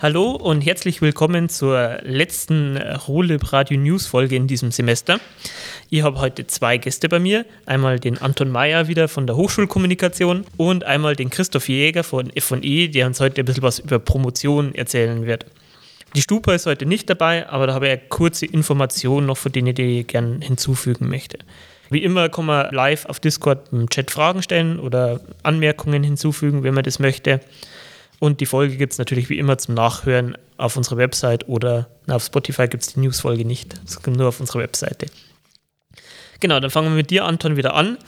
Hallo und herzlich willkommen zur letzten Rolib Radio News Folge in diesem Semester. Ich habe heute zwei Gäste bei mir. Einmal den Anton Mayer wieder von der Hochschulkommunikation und einmal den Christoph Jäger von F&E, der uns heute ein bisschen was über Promotion erzählen wird. Die Stupa ist heute nicht dabei, aber da habe ich eine kurze Information noch, von denen ich gerne hinzufügen möchte. Wie immer kann man live auf Discord im Chat Fragen stellen oder Anmerkungen hinzufügen, wenn man das möchte. Und die Folge gibt es natürlich wie immer zum Nachhören auf unserer Website oder na, auf Spotify gibt es die Newsfolge nicht. Es kommt nur auf unserer Webseite. Genau, dann fangen wir mit dir, Anton, wieder an.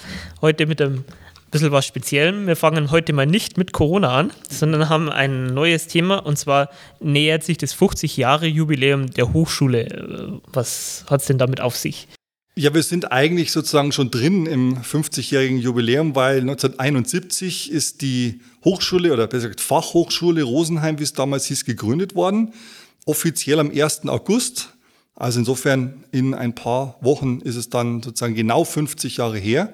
Heute mit einem bisschen was Speziellem. Wir fangen heute mal nicht mit Corona an, sondern haben ein neues Thema und zwar nähert sich das 50-Jahre-Jubiläum der Hochschule. Was hat es denn damit auf sich? Ja, wir sind eigentlich sozusagen schon drin im 50-jährigen Jubiläum, weil 1971 ist die Hochschule oder besser gesagt Fachhochschule Rosenheim, wie es damals hieß, gegründet worden. Offiziell am 1. August. Also insofern in ein paar Wochen ist es dann sozusagen genau 50 Jahre her.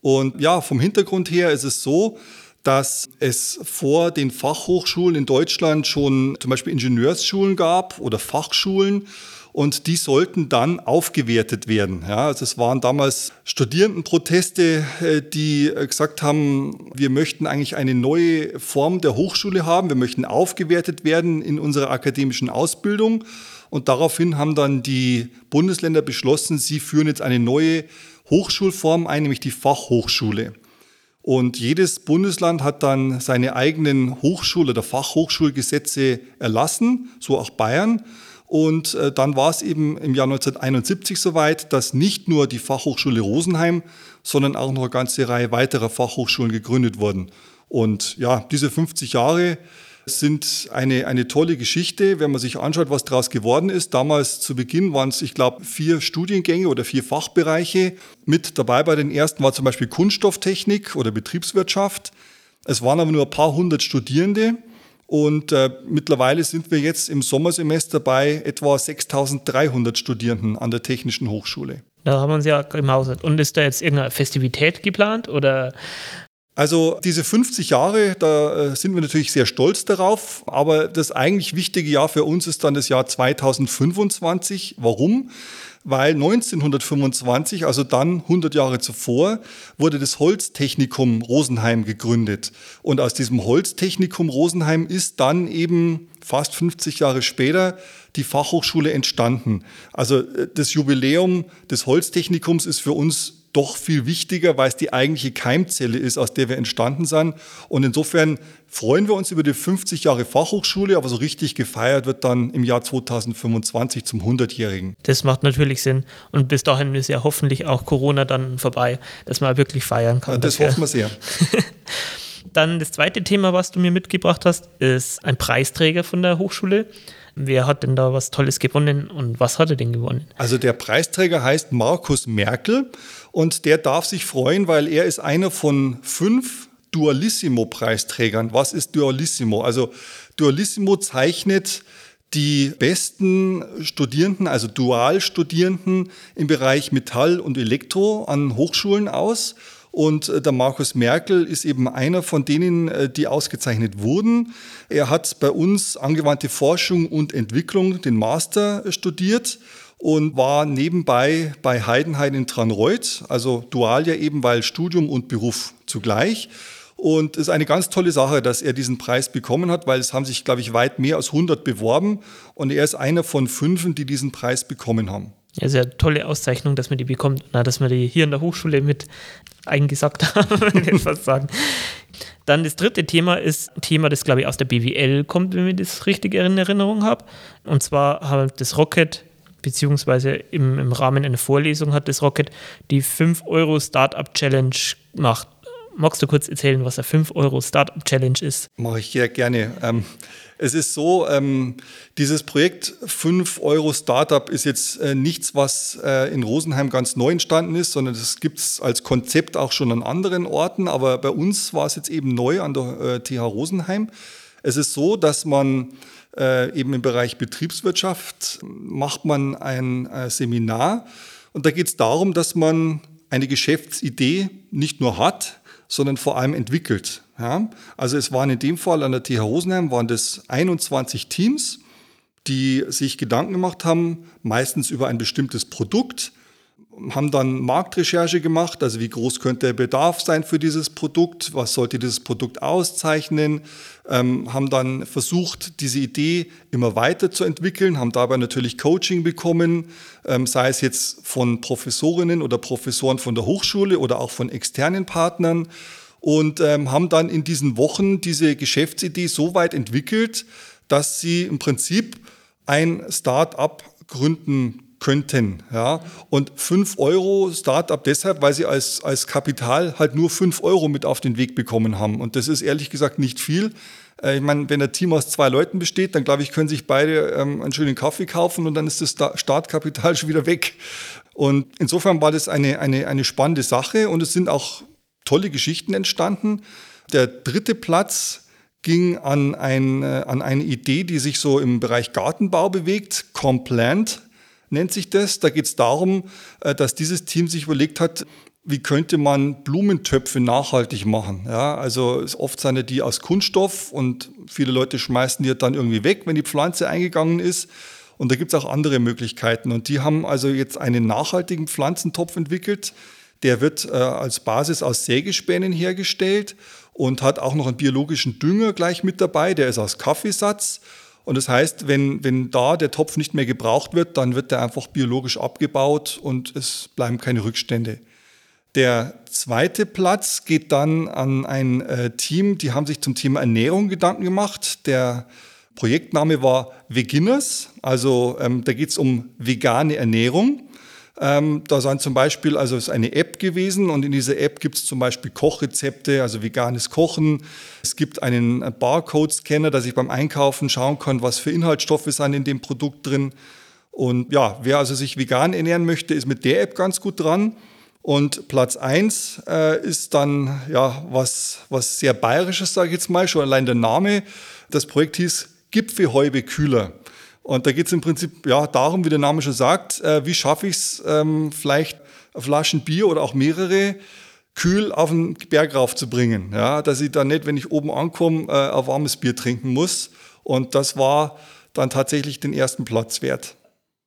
Und ja, vom Hintergrund her ist es so, dass es vor den Fachhochschulen in Deutschland schon zum Beispiel Ingenieursschulen gab oder Fachschulen und die sollten dann aufgewertet werden. Ja, also es waren damals Studierendenproteste, äh, die äh, gesagt haben, wir möchten eigentlich eine neue Form der Hochschule haben, wir möchten aufgewertet werden in unserer akademischen Ausbildung. Und daraufhin haben dann die Bundesländer beschlossen, sie führen jetzt eine neue Hochschulform ein, nämlich die Fachhochschule. Und jedes Bundesland hat dann seine eigenen Hochschul- oder Fachhochschulgesetze erlassen, so auch Bayern. Und äh, dann war es eben im Jahr 1971 soweit, dass nicht nur die Fachhochschule Rosenheim, sondern auch noch eine ganze Reihe weiterer Fachhochschulen gegründet wurden. Und ja, diese 50 Jahre sind eine, eine tolle Geschichte, wenn man sich anschaut, was daraus geworden ist. Damals zu Beginn waren es, ich glaube, vier Studiengänge oder vier Fachbereiche. Mit dabei bei den ersten war zum Beispiel Kunststofftechnik oder Betriebswirtschaft. Es waren aber nur ein paar hundert Studierende. Und äh, mittlerweile sind wir jetzt im Sommersemester bei etwa 6300 Studierenden an der Technischen Hochschule. Da haben wir uns ja gemausert. Und ist da jetzt irgendeine Festivität geplant oder? Also diese 50 Jahre, da äh, sind wir natürlich sehr stolz darauf, aber das eigentlich wichtige Jahr für uns ist dann das Jahr 2025. Warum? Weil 1925, also dann 100 Jahre zuvor, wurde das Holztechnikum Rosenheim gegründet. Und aus diesem Holztechnikum Rosenheim ist dann eben fast 50 Jahre später die Fachhochschule entstanden. Also äh, das Jubiläum des Holztechnikums ist für uns doch viel wichtiger, weil es die eigentliche Keimzelle ist, aus der wir entstanden sind. Und insofern freuen wir uns über die 50 Jahre Fachhochschule, aber so richtig gefeiert wird dann im Jahr 2025 zum 100-Jährigen. Das macht natürlich Sinn. Und bis dahin ist ja hoffentlich auch Corona dann vorbei, dass man wirklich feiern kann. Ja, das hoffen wir sehr. dann das zweite Thema, was du mir mitgebracht hast, ist ein Preisträger von der Hochschule. Wer hat denn da was Tolles gewonnen und was hat er denn gewonnen? Also der Preisträger heißt Markus Merkel und der darf sich freuen, weil er ist einer von fünf Dualissimo-Preisträgern. Was ist Dualissimo? Also Dualissimo zeichnet die besten Studierenden, also Dualstudierenden im Bereich Metall und Elektro an Hochschulen aus. Und äh, der Markus Merkel ist eben einer von denen, äh, die ausgezeichnet wurden. Er hat bei uns angewandte Forschung und Entwicklung den Master studiert und war nebenbei bei Heidenheim in Tranreuth, also dual ja eben, weil Studium und Beruf zugleich. Und es ist eine ganz tolle Sache, dass er diesen Preis bekommen hat, weil es haben sich, glaube ich, weit mehr als 100 beworben und er ist einer von fünf, die diesen Preis bekommen haben. Ja, sehr tolle Auszeichnung, dass man die bekommt, na, dass man die hier in der Hochschule mit eingesagt haben, ich fast sagen. Dann das dritte Thema ist ein Thema, das glaube ich aus der BWL kommt, wenn ich das richtig in Erinnerung habe. Und zwar hat das Rocket, beziehungsweise im, im Rahmen einer Vorlesung hat das Rocket die 5 Euro Startup Challenge gemacht. Magst du kurz erzählen, was eine 5 Euro Startup Challenge ist? Mache ich sehr gerne. Ähm, es ist so, ähm, dieses Projekt 5 Euro Startup ist jetzt äh, nichts, was äh, in Rosenheim ganz neu entstanden ist, sondern das gibt es als Konzept auch schon an anderen Orten. Aber bei uns war es jetzt eben neu an der äh, TH Rosenheim. Es ist so, dass man äh, eben im Bereich Betriebswirtschaft macht man ein äh, Seminar und da geht es darum, dass man eine Geschäftsidee nicht nur hat, sondern vor allem entwickelt. Ja? Also es waren in dem Fall an der TH Rosenheim waren das 21 Teams, die sich Gedanken gemacht haben, meistens über ein bestimmtes Produkt, haben dann Marktrecherche gemacht, also wie groß könnte der Bedarf sein für dieses Produkt, was sollte dieses Produkt auszeichnen, ähm, haben dann versucht, diese Idee immer weiter zu entwickeln, haben dabei natürlich Coaching bekommen, ähm, sei es jetzt von Professorinnen oder Professoren von der Hochschule oder auch von externen Partnern und ähm, haben dann in diesen Wochen diese Geschäftsidee so weit entwickelt, dass sie im Prinzip ein Start-up gründen könnten. Ja? Und 5 Euro Startup deshalb, weil sie als, als Kapital halt nur 5 Euro mit auf den Weg bekommen haben. Und das ist ehrlich gesagt nicht viel. Äh, ich meine, wenn ein Team aus zwei Leuten besteht, dann glaube ich, können sich beide ähm, einen schönen Kaffee kaufen und dann ist das Startkapital schon wieder weg. Und insofern war das eine, eine, eine spannende Sache und es sind auch tolle Geschichten entstanden. Der dritte Platz ging an, ein, äh, an eine Idee, die sich so im Bereich Gartenbau bewegt, Complant nennt sich das. Da geht es darum, äh, dass dieses Team sich überlegt hat, wie könnte man Blumentöpfe nachhaltig machen. Ja, also oft sind die aus Kunststoff und viele Leute schmeißen die dann irgendwie weg, wenn die Pflanze eingegangen ist. Und da gibt es auch andere Möglichkeiten. Und die haben also jetzt einen nachhaltigen Pflanzentopf entwickelt. Der wird äh, als Basis aus Sägespänen hergestellt und hat auch noch einen biologischen Dünger gleich mit dabei. Der ist aus Kaffeesatz und das heißt, wenn, wenn da der Topf nicht mehr gebraucht wird, dann wird der einfach biologisch abgebaut und es bleiben keine Rückstände. Der zweite Platz geht dann an ein äh, Team, die haben sich zum Thema Ernährung Gedanken gemacht. Der Projektname war Veginners, also ähm, da geht es um vegane Ernährung. Ähm, da sind zum Beispiel, also es ist eine App gewesen und in dieser App gibt es zum Beispiel Kochrezepte, also veganes Kochen. Es gibt einen Barcode-Scanner, dass ich beim Einkaufen schauen kann, was für Inhaltsstoffe sind in dem Produkt drin. Und ja, wer also sich vegan ernähren möchte, ist mit der App ganz gut dran. Und Platz 1 äh, ist dann ja was, was sehr Bayerisches, sage ich jetzt mal, schon allein der Name. Das Projekt hieß Gipfelhäube Kühler. Und da geht es im Prinzip ja, darum, wie der Name schon sagt, äh, wie schaffe ich es, ähm, vielleicht Flaschen Bier oder auch mehrere kühl auf den Berg raufzubringen. Ja, dass ich dann nicht, wenn ich oben ankomme, äh, ein warmes Bier trinken muss. Und das war dann tatsächlich den ersten Platz wert.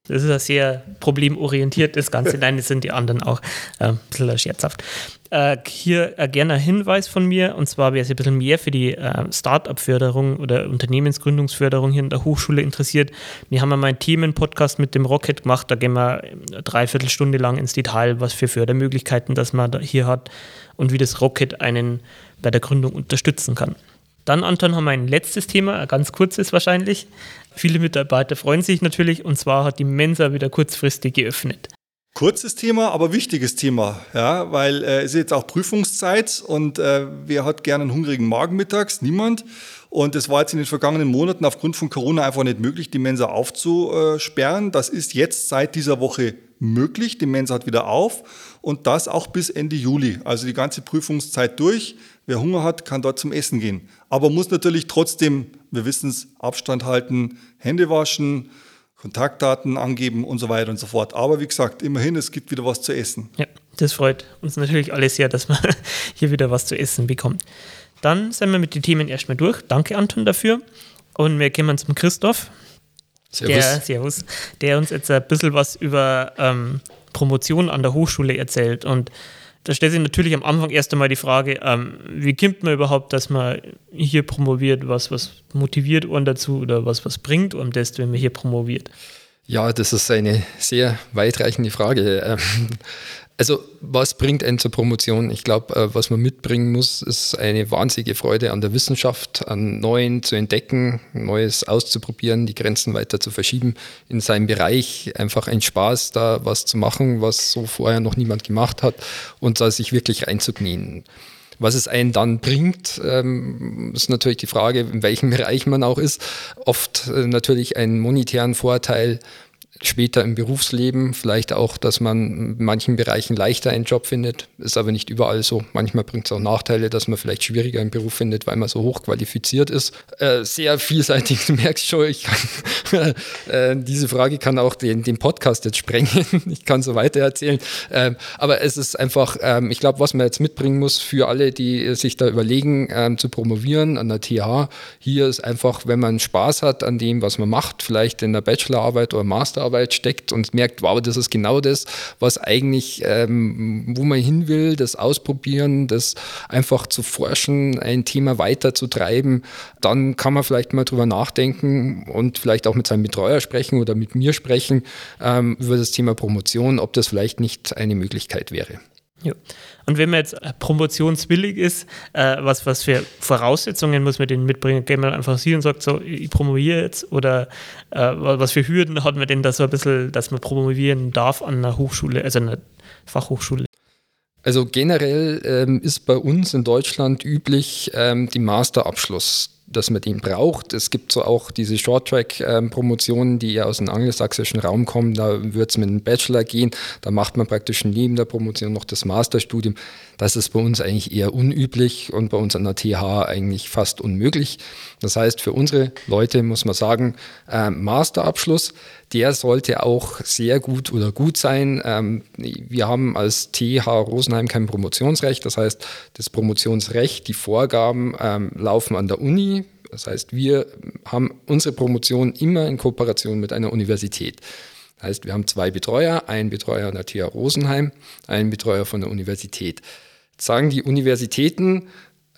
Das ist ja sehr problemorientiert, das Ganze. Nein, das sind die anderen auch äh, ein bisschen scherzhaft. Äh, hier äh, gerne ein Hinweis von mir, und zwar, wer sich ein bisschen mehr für die äh, Start-up-Förderung oder Unternehmensgründungsförderung hier in der Hochschule interessiert. Wir haben einmal einen Themen-Podcast mit dem Rocket gemacht, da gehen wir eine Dreiviertelstunde lang ins Detail, was für Fördermöglichkeiten das man hier hat und wie das Rocket einen bei der Gründung unterstützen kann. Dann, Anton, haben wir ein letztes Thema, ein ganz kurzes wahrscheinlich. Viele Mitarbeiter freuen sich natürlich, und zwar hat die Mensa wieder kurzfristig geöffnet. Kurzes Thema, aber wichtiges Thema, ja, weil äh, es ist jetzt auch Prüfungszeit und äh, wer hat gerne einen hungrigen Magen mittags? Niemand. Und es war jetzt in den vergangenen Monaten aufgrund von Corona einfach nicht möglich, die Mensa aufzusperren. Das ist jetzt seit dieser Woche möglich. Die Mensa hat wieder auf und das auch bis Ende Juli. Also die ganze Prüfungszeit durch. Wer Hunger hat, kann dort zum Essen gehen. Aber muss natürlich trotzdem, wir wissen es, Abstand halten, Hände waschen, Kontaktdaten angeben und so weiter und so fort. Aber wie gesagt, immerhin, es gibt wieder was zu essen. Ja, das freut uns natürlich alle sehr, dass man hier wieder was zu essen bekommt. Dann sind wir mit den Themen erstmal durch. Danke, Anton, dafür. Und wir kommen zum Christoph. Servus. Der, servus, der uns jetzt ein bisschen was über ähm, Promotion an der Hochschule erzählt. Und da stellt sich natürlich am Anfang erst einmal die Frage, ähm, wie kommt man überhaupt, dass man hier promoviert, was, was motiviert einen dazu oder was, was bringt um das, wenn man hier promoviert? Ja, das ist eine sehr weitreichende Frage. Also was bringt einen zur Promotion? Ich glaube, äh, was man mitbringen muss, ist eine wahnsinnige Freude an der Wissenschaft, an Neuen zu entdecken, Neues auszuprobieren, die Grenzen weiter zu verschieben in seinem Bereich. Einfach ein Spaß, da was zu machen, was so vorher noch niemand gemacht hat und da sich wirklich reinzuknien. Was es einen dann bringt, ähm, ist natürlich die Frage, in welchem Bereich man auch ist. Oft äh, natürlich einen monetären Vorteil, später im Berufsleben, vielleicht auch, dass man in manchen Bereichen leichter einen Job findet, ist aber nicht überall so. Manchmal bringt es auch Nachteile, dass man vielleicht schwieriger einen Beruf findet, weil man so hoch qualifiziert ist. Äh, sehr vielseitig, du merkst schon, kann, äh, diese Frage kann auch den, den Podcast jetzt sprengen. ich kann so weiter erzählen. Ähm, aber es ist einfach, ähm, ich glaube, was man jetzt mitbringen muss für alle, die sich da überlegen, ähm, zu promovieren an der TH, hier ist einfach, wenn man Spaß hat an dem, was man macht, vielleicht in der Bachelorarbeit oder Masterarbeit, Arbeit steckt und merkt, wow, das ist genau das, was eigentlich, ähm, wo man hin will, das ausprobieren, das einfach zu forschen, ein Thema weiterzutreiben, dann kann man vielleicht mal drüber nachdenken und vielleicht auch mit seinem Betreuer sprechen oder mit mir sprechen ähm, über das Thema Promotion, ob das vielleicht nicht eine Möglichkeit wäre. Ja. Und wenn man jetzt promotionswillig ist, äh, was, was für Voraussetzungen muss man denn mitbringen? Geht man einfach sie und sagt so, ich promoviere jetzt? Oder äh, was für Hürden hat man denn da so ein bisschen, dass man promovieren darf an einer Hochschule, also einer Fachhochschule? Also generell ähm, ist bei uns in Deutschland üblich ähm, die Masterabschluss dass man den braucht. Es gibt so auch diese Short-Track-Promotionen, die ja aus dem angelsächsischen Raum kommen. Da wird es mit einem Bachelor gehen. Da macht man praktisch neben der Promotion noch das Masterstudium. Das ist bei uns eigentlich eher unüblich und bei uns an der TH eigentlich fast unmöglich. Das heißt, für unsere Leute muss man sagen, äh, Masterabschluss, der sollte auch sehr gut oder gut sein. Ähm, wir haben als TH Rosenheim kein Promotionsrecht. Das heißt, das Promotionsrecht, die Vorgaben ähm, laufen an der Uni. Das heißt, wir haben unsere Promotion immer in Kooperation mit einer Universität. Das heißt, wir haben zwei Betreuer, einen Betreuer an der TH Rosenheim, einen Betreuer von der Universität sagen die Universitäten,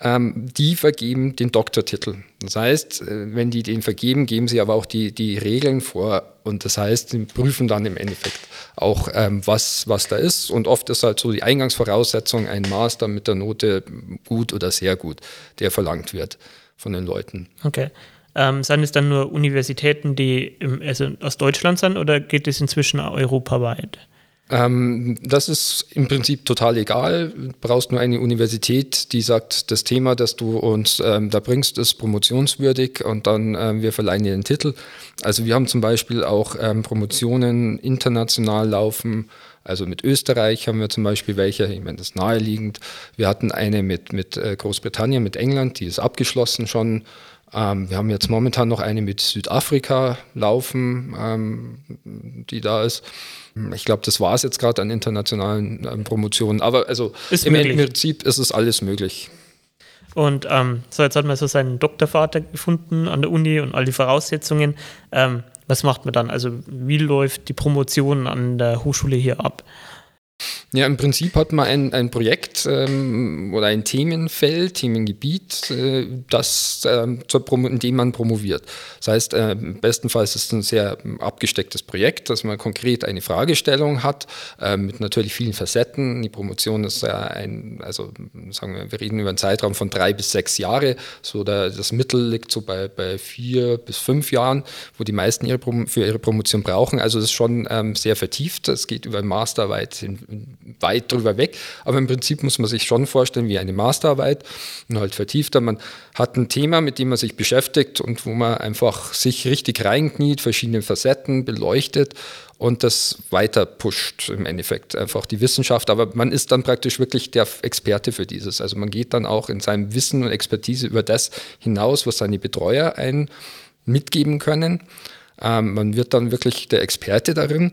ähm, die vergeben den Doktortitel. Das heißt, äh, wenn die den vergeben, geben sie aber auch die, die Regeln vor und das heißt, sie prüfen dann im Endeffekt auch, ähm, was, was da ist. Und oft ist halt so die Eingangsvoraussetzung ein Master mit der Note gut oder sehr gut, der verlangt wird von den Leuten. Okay. Ähm, sind es dann nur Universitäten, die im, also aus Deutschland sind oder geht es inzwischen europaweit? Ähm, das ist im Prinzip total egal. Du brauchst nur eine Universität, die sagt, das Thema, das du uns ähm, da bringst, ist promotionswürdig und dann ähm, wir verleihen dir den Titel. Also wir haben zum Beispiel auch ähm, Promotionen international laufen. Also mit Österreich haben wir zum Beispiel welche, ich meine, das ist naheliegend. Wir hatten eine mit, mit äh, Großbritannien, mit England, die ist abgeschlossen schon. Ähm, wir haben jetzt momentan noch eine mit Südafrika laufen, ähm, die da ist. Ich glaube, das war es jetzt gerade an internationalen ähm, Promotionen. Aber also ist im möglich. Prinzip ist es alles möglich. Und ähm, so, jetzt hat man so seinen Doktorvater gefunden an der Uni und all die Voraussetzungen. Was macht man dann? Also wie läuft die Promotion an der Hochschule hier ab? Ja, im Prinzip hat man ein, ein Projekt ähm, oder ein Themenfeld, Themengebiet, äh, das, äh, in dem man promoviert. Das heißt, äh, bestenfalls ist es ein sehr abgestecktes Projekt, dass man konkret eine Fragestellung hat, äh, mit natürlich vielen Facetten. Die Promotion ist ja ein, also sagen wir, wir reden über einen Zeitraum von drei bis sechs Jahre. So der, das Mittel liegt so bei, bei vier bis fünf Jahren, wo die meisten ihre für ihre Promotion brauchen. Also das ist schon ähm, sehr vertieft. Es geht über Masterarbeit hin, weit drüber weg. Aber im Prinzip muss man sich schon vorstellen wie eine Masterarbeit und halt vertiefter. Man hat ein Thema, mit dem man sich beschäftigt und wo man einfach sich richtig reinkniet, verschiedene Facetten beleuchtet und das weiter pusht im Endeffekt einfach die Wissenschaft. Aber man ist dann praktisch wirklich der Experte für dieses. Also man geht dann auch in seinem Wissen und Expertise über das hinaus, was seine Betreuer einen mitgeben können. Ähm, man wird dann wirklich der Experte darin.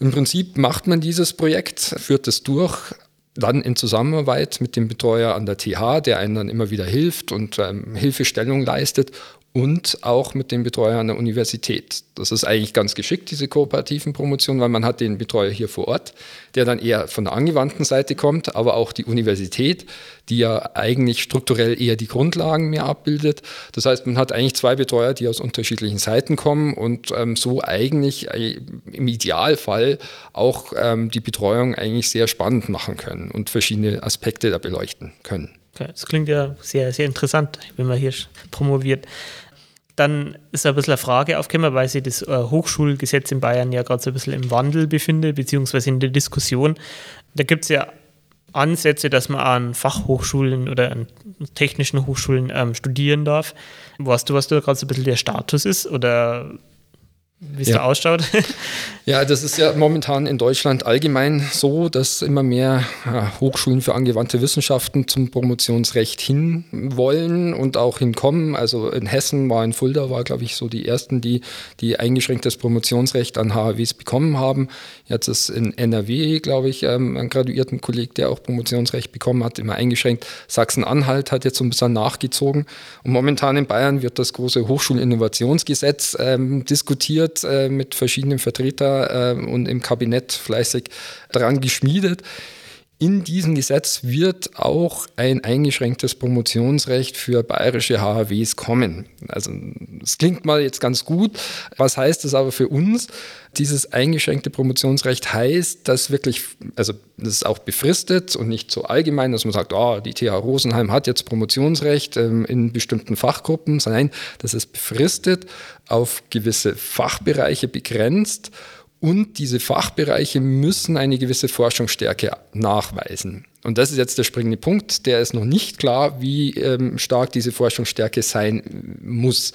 Im Prinzip macht man dieses Projekt, führt es durch, dann in Zusammenarbeit mit dem Betreuer an der TH, der einen dann immer wieder hilft und ähm, Hilfestellung leistet und auch mit dem Betreuer an der Universität. Das ist eigentlich ganz geschickt, diese kooperativen Promotionen, weil man hat den Betreuer hier vor Ort, der dann eher von der angewandten Seite kommt, aber auch die Universität, die ja eigentlich strukturell eher die Grundlagen mehr abbildet. Das heißt, man hat eigentlich zwei Betreuer, die aus unterschiedlichen Seiten kommen und ähm, so eigentlich äh, im Idealfall auch ähm, die Betreuung eigentlich sehr spannend machen können und verschiedene Aspekte da beleuchten können. Okay, das klingt ja sehr, sehr interessant, wenn man hier promoviert. Dann ist ein bisschen eine Frage aufgekommen, weil sich das äh, Hochschulgesetz in Bayern ja gerade so ein bisschen im Wandel befindet, beziehungsweise in der Diskussion. Da gibt es ja Ansätze, dass man an Fachhochschulen oder an technischen Hochschulen ähm, studieren darf. Weißt du, was da gerade so ein bisschen der Status ist? Oder wie es ja. da ausschaut. Ja, das ist ja momentan in Deutschland allgemein so, dass immer mehr ja, Hochschulen für angewandte Wissenschaften zum Promotionsrecht hin wollen und auch hinkommen. Also in Hessen war in Fulda, war glaube ich so die ersten, die, die eingeschränktes Promotionsrecht an HAWs bekommen haben. Jetzt ist in NRW, glaube ich, ähm, ein graduierten Kolleg, der auch Promotionsrecht bekommen hat, immer eingeschränkt. Sachsen-Anhalt hat jetzt so ein bisschen nachgezogen. Und momentan in Bayern wird das große Hochschulinnovationsgesetz ähm, diskutiert äh, mit verschiedenen Vertretern äh, und im Kabinett fleißig daran geschmiedet. In diesem Gesetz wird auch ein eingeschränktes Promotionsrecht für bayerische HAWs kommen. Also es klingt mal jetzt ganz gut. Was heißt das aber für uns? Dieses eingeschränkte Promotionsrecht heißt, dass wirklich, also das ist auch befristet und nicht so allgemein, dass man sagt, oh, die TH Rosenheim hat jetzt Promotionsrecht ähm, in bestimmten Fachgruppen. Nein, das ist befristet, auf gewisse Fachbereiche begrenzt und diese Fachbereiche müssen eine gewisse Forschungsstärke nachweisen. Und das ist jetzt der springende Punkt. Der ist noch nicht klar, wie ähm, stark diese Forschungsstärke sein muss.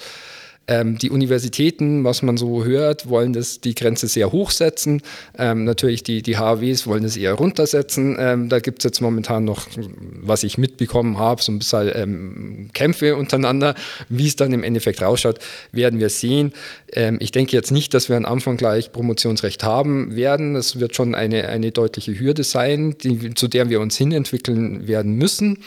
Ähm, die Universitäten, was man so hört, wollen das, die Grenze sehr hoch setzen. Ähm, natürlich die, die HWs wollen es eher runtersetzen. Ähm, da gibt es jetzt momentan noch, was ich mitbekommen habe, so ein bisschen ähm, Kämpfe untereinander. Wie es dann im Endeffekt rausschaut, werden wir sehen. Ähm, ich denke jetzt nicht, dass wir am Anfang gleich Promotionsrecht haben werden. Es wird schon eine, eine deutliche Hürde sein, die, zu der wir uns hinentwickeln werden müssen.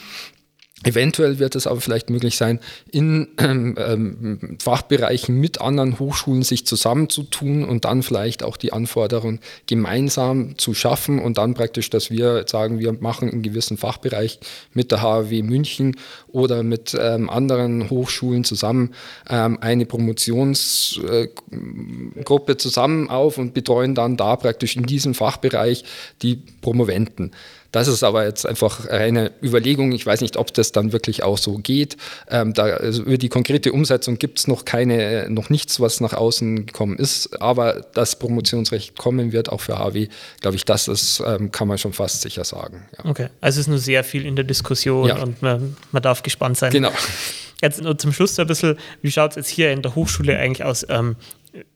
Eventuell wird es aber vielleicht möglich sein, in ähm, ähm, Fachbereichen mit anderen Hochschulen sich zusammenzutun und dann vielleicht auch die Anforderungen gemeinsam zu schaffen und dann praktisch, dass wir sagen, wir machen in gewissen Fachbereich mit der HAW München oder mit ähm, anderen Hochschulen zusammen ähm, eine Promotionsgruppe äh, zusammen auf und betreuen dann da praktisch in diesem Fachbereich die Promoventen. Das ist aber jetzt einfach eine Überlegung. Ich weiß nicht, ob das dann wirklich auch so geht. Ähm, da, also über die konkrete Umsetzung gibt es noch keine, noch nichts, was nach außen gekommen ist. Aber das Promotionsrecht kommen wird auch für HW, glaube ich, das ist, ähm, kann man schon fast sicher sagen. Ja. Okay, also es ist nur sehr viel in der Diskussion ja. und man, man darf gespannt sein. Genau. Jetzt nur zum Schluss ein bisschen, wie schaut es jetzt hier in der Hochschule eigentlich aus? Ähm,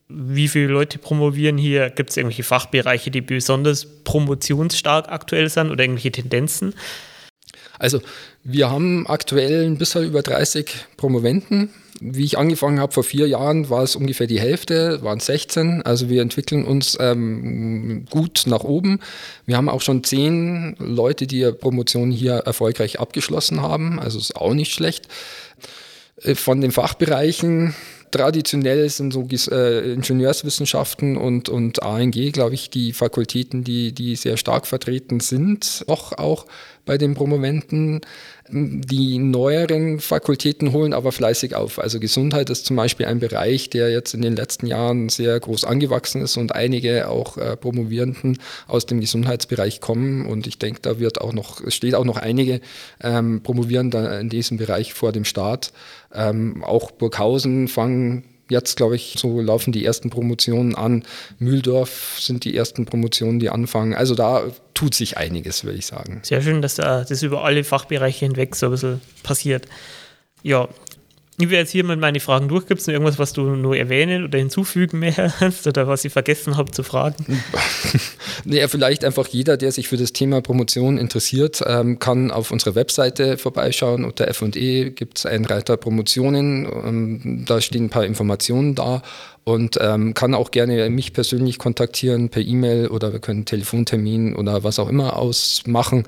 wie viele Leute promovieren hier? Gibt es irgendwelche Fachbereiche, die besonders promotionsstark aktuell sind oder irgendwelche Tendenzen? Also wir haben aktuell ein bisschen über 30 Promoventen. Wie ich angefangen habe vor vier Jahren, war es ungefähr die Hälfte, waren 16. Also wir entwickeln uns ähm, gut nach oben. Wir haben auch schon zehn Leute, die ihre Promotion hier erfolgreich abgeschlossen haben. Also ist auch nicht schlecht. Äh, von den Fachbereichen traditionell sind so äh, Ingenieurswissenschaften und, und ANG, glaube ich, die Fakultäten, die, die sehr stark vertreten sind, auch, auch bei den Promoventen. Die neueren Fakultäten holen aber fleißig auf. Also Gesundheit ist zum Beispiel ein Bereich, der jetzt in den letzten Jahren sehr groß angewachsen ist und einige auch äh, Promovierenden aus dem Gesundheitsbereich kommen. Und ich denke, da wird auch noch, es steht auch noch einige ähm, Promovierende in diesem Bereich vor dem Start. Ähm, auch Burghausen fangen jetzt, glaube ich, so laufen die ersten Promotionen an. Mühldorf sind die ersten Promotionen, die anfangen. Also da tut sich einiges, würde ich sagen. Sehr schön, dass da das über alle Fachbereiche hinweg so ein bisschen passiert. Ja, ich werde jetzt hier mal meine Fragen durch. Gibt es noch irgendwas, was du nur erwähnen oder hinzufügen hast oder was ich vergessen habe zu fragen? naja, vielleicht einfach jeder, der sich für das Thema Promotion interessiert, ähm, kann auf unserer Webseite vorbeischauen. Unter F&E gibt es einen Reiter Promotionen. Ähm, da stehen ein paar Informationen da und ähm, kann auch gerne mich persönlich kontaktieren per E-Mail oder wir können einen Telefontermin oder was auch immer ausmachen.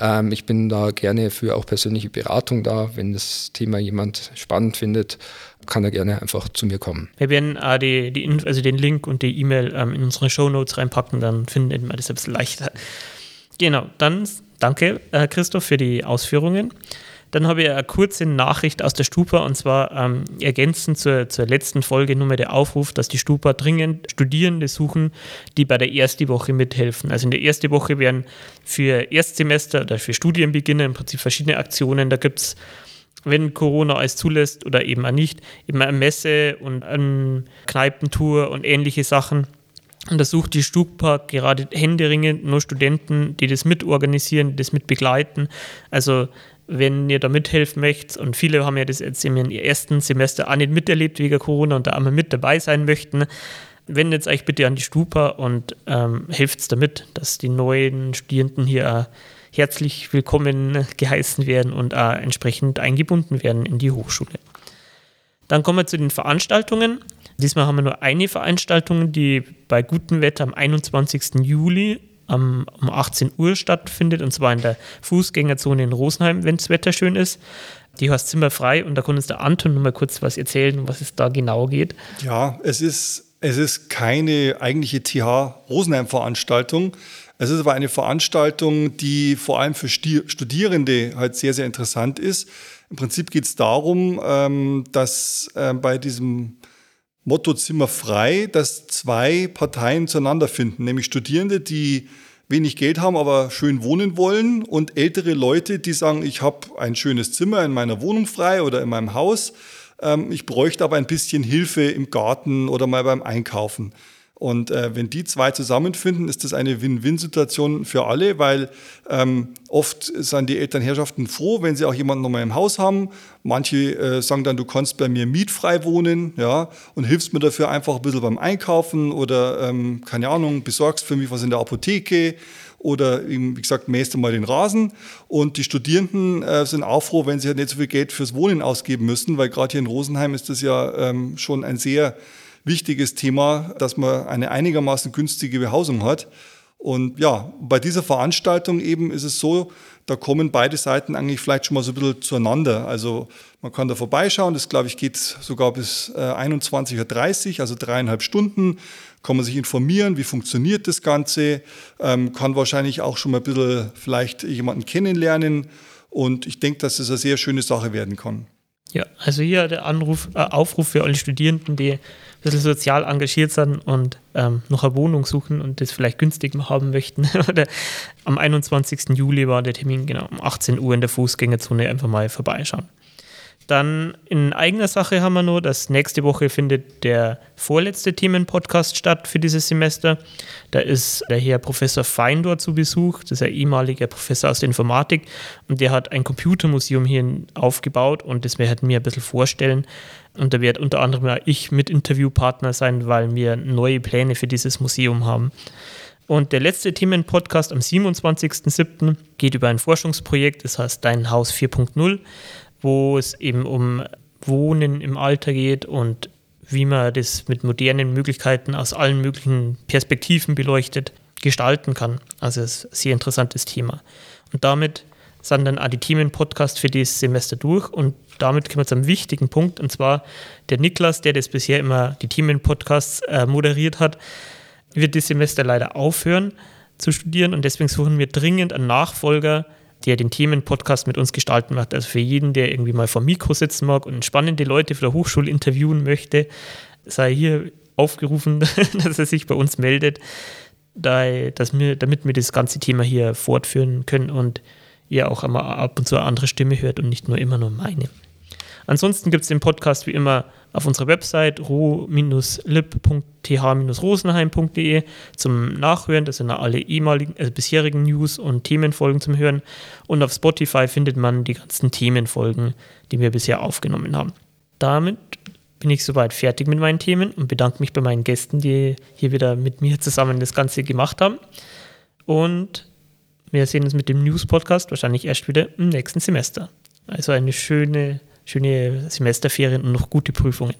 Ähm, ich bin da gerne für auch persönliche Beratung da. Wenn das Thema jemand spannend findet, kann er gerne einfach zu mir kommen. Wir werden äh, die, die, also den Link und die E-Mail ähm, in unsere Show Notes reinpacken, dann finden wir das ein bisschen leichter. Genau, dann danke äh, Christoph für die Ausführungen. Dann habe ich eine kurze Nachricht aus der Stupa und zwar ähm, ergänzend zur, zur letzten Folge nur mal der Aufruf, dass die Stupa dringend Studierende suchen, die bei der ersten Woche mithelfen. Also in der ersten Woche werden für Erstsemester oder für Studienbeginner im Prinzip verschiedene Aktionen. Da gibt es wenn Corona alles zulässt oder eben auch nicht, eben eine Messe und eine Kneipentour und ähnliche Sachen. Und da sucht die Stupa gerade händeringend nur Studenten, die das mitorganisieren, das mitbegleiten. Also wenn ihr da mithelfen möchtet, und viele haben ja das jetzt im ersten Semester auch nicht miterlebt wegen Corona und da einmal mit dabei sein möchten, wendet euch bitte an die Stupa und ähm, helft damit, dass die neuen Studierenden hier herzlich willkommen geheißen werden und auch entsprechend eingebunden werden in die Hochschule. Dann kommen wir zu den Veranstaltungen. Diesmal haben wir nur eine Veranstaltung, die bei gutem Wetter am 21. Juli um 18 Uhr stattfindet, und zwar in der Fußgängerzone in Rosenheim, wenn das Wetter schön ist. Die heißt Zimmerfrei und da kann uns der Anton noch mal kurz was erzählen, was es da genau geht. Ja, es ist, es ist keine eigentliche TH Rosenheim-Veranstaltung. Es ist aber eine Veranstaltung, die vor allem für Studierende halt sehr, sehr interessant ist. Im Prinzip geht es darum, ähm, dass äh, bei diesem Motto Zimmer frei, dass zwei Parteien zueinander finden, nämlich Studierende, die wenig Geld haben, aber schön wohnen wollen und ältere Leute, die sagen, ich habe ein schönes Zimmer in meiner Wohnung frei oder in meinem Haus, ähm, ich bräuchte aber ein bisschen Hilfe im Garten oder mal beim Einkaufen. Und äh, wenn die zwei zusammenfinden, ist das eine Win-Win-Situation für alle, weil ähm, oft sind die Elternherrschaften froh, wenn sie auch jemanden nochmal im Haus haben. Manche äh, sagen dann, du kannst bei mir mietfrei wohnen, ja, und hilfst mir dafür einfach ein bisschen beim Einkaufen oder, ähm, keine Ahnung, besorgst für mich was in der Apotheke oder eben, wie gesagt, mähst du mal den Rasen. Und die Studierenden äh, sind auch froh, wenn sie halt nicht so viel Geld fürs Wohnen ausgeben müssen, weil gerade hier in Rosenheim ist das ja ähm, schon ein sehr wichtiges Thema, dass man eine einigermaßen günstige Behausung hat. Und ja, bei dieser Veranstaltung eben ist es so, da kommen beide Seiten eigentlich vielleicht schon mal so ein bisschen zueinander. Also man kann da vorbeischauen, das glaube ich geht sogar bis äh, 21.30 Uhr, also dreieinhalb Stunden. Kann man sich informieren, wie funktioniert das Ganze, ähm, kann wahrscheinlich auch schon mal ein bisschen vielleicht jemanden kennenlernen. Und ich denke, dass es eine sehr schöne Sache werden kann. Ja, also hier der Anruf, äh, Aufruf für alle Studierenden, die ein bisschen sozial engagiert sind und ähm, noch eine Wohnung suchen und das vielleicht günstig haben möchten. Am 21. Juli war der Termin, genau, um 18 Uhr in der Fußgängerzone einfach mal vorbeischauen. Dann in eigener Sache haben wir nur, dass nächste Woche findet der vorletzte Themenpodcast statt für dieses Semester. Da ist der Herr Professor Feindor zu Besuch, das ist ein ehemaliger Professor aus der Informatik und der hat ein Computermuseum hier aufgebaut und das werde ich mir ein bisschen vorstellen. Und da wird unter anderem ich mit Interviewpartner sein, weil wir neue Pläne für dieses Museum haben. Und der letzte Themenpodcast am 27.07. geht über ein Forschungsprojekt, das heißt Dein Haus 4.0 wo es eben um Wohnen im Alter geht und wie man das mit modernen Möglichkeiten aus allen möglichen Perspektiven beleuchtet gestalten kann. Also es ist ein sehr interessantes Thema. Und damit sind dann auch die Themen-Podcast für dieses Semester durch und damit kommen wir zum wichtigen Punkt und zwar der Niklas, der das bisher immer die Themen-Podcasts äh, moderiert hat, wird dieses Semester leider aufhören zu studieren und deswegen suchen wir dringend einen Nachfolger, der den Themenpodcast mit uns gestalten wird. Also für jeden, der irgendwie mal vor Mikro sitzen mag und spannende Leute für der Hochschule interviewen möchte, sei hier aufgerufen, dass er sich bei uns meldet, damit wir das ganze Thema hier fortführen können und ihr auch einmal ab und zu eine andere Stimme hört und nicht nur immer nur meine. Ansonsten gibt es den Podcast wie immer auf unserer Website ro-lib.th-rosenheim.de zum Nachhören. Das sind alle ehemaligen, also bisherigen News und Themenfolgen zum Hören. Und auf Spotify findet man die ganzen Themenfolgen, die wir bisher aufgenommen haben. Damit bin ich soweit fertig mit meinen Themen und bedanke mich bei meinen Gästen, die hier wieder mit mir zusammen das Ganze gemacht haben. Und wir sehen uns mit dem News-Podcast wahrscheinlich erst wieder im nächsten Semester. Also eine schöne schöne Semesterferien und noch gute Prüfungen.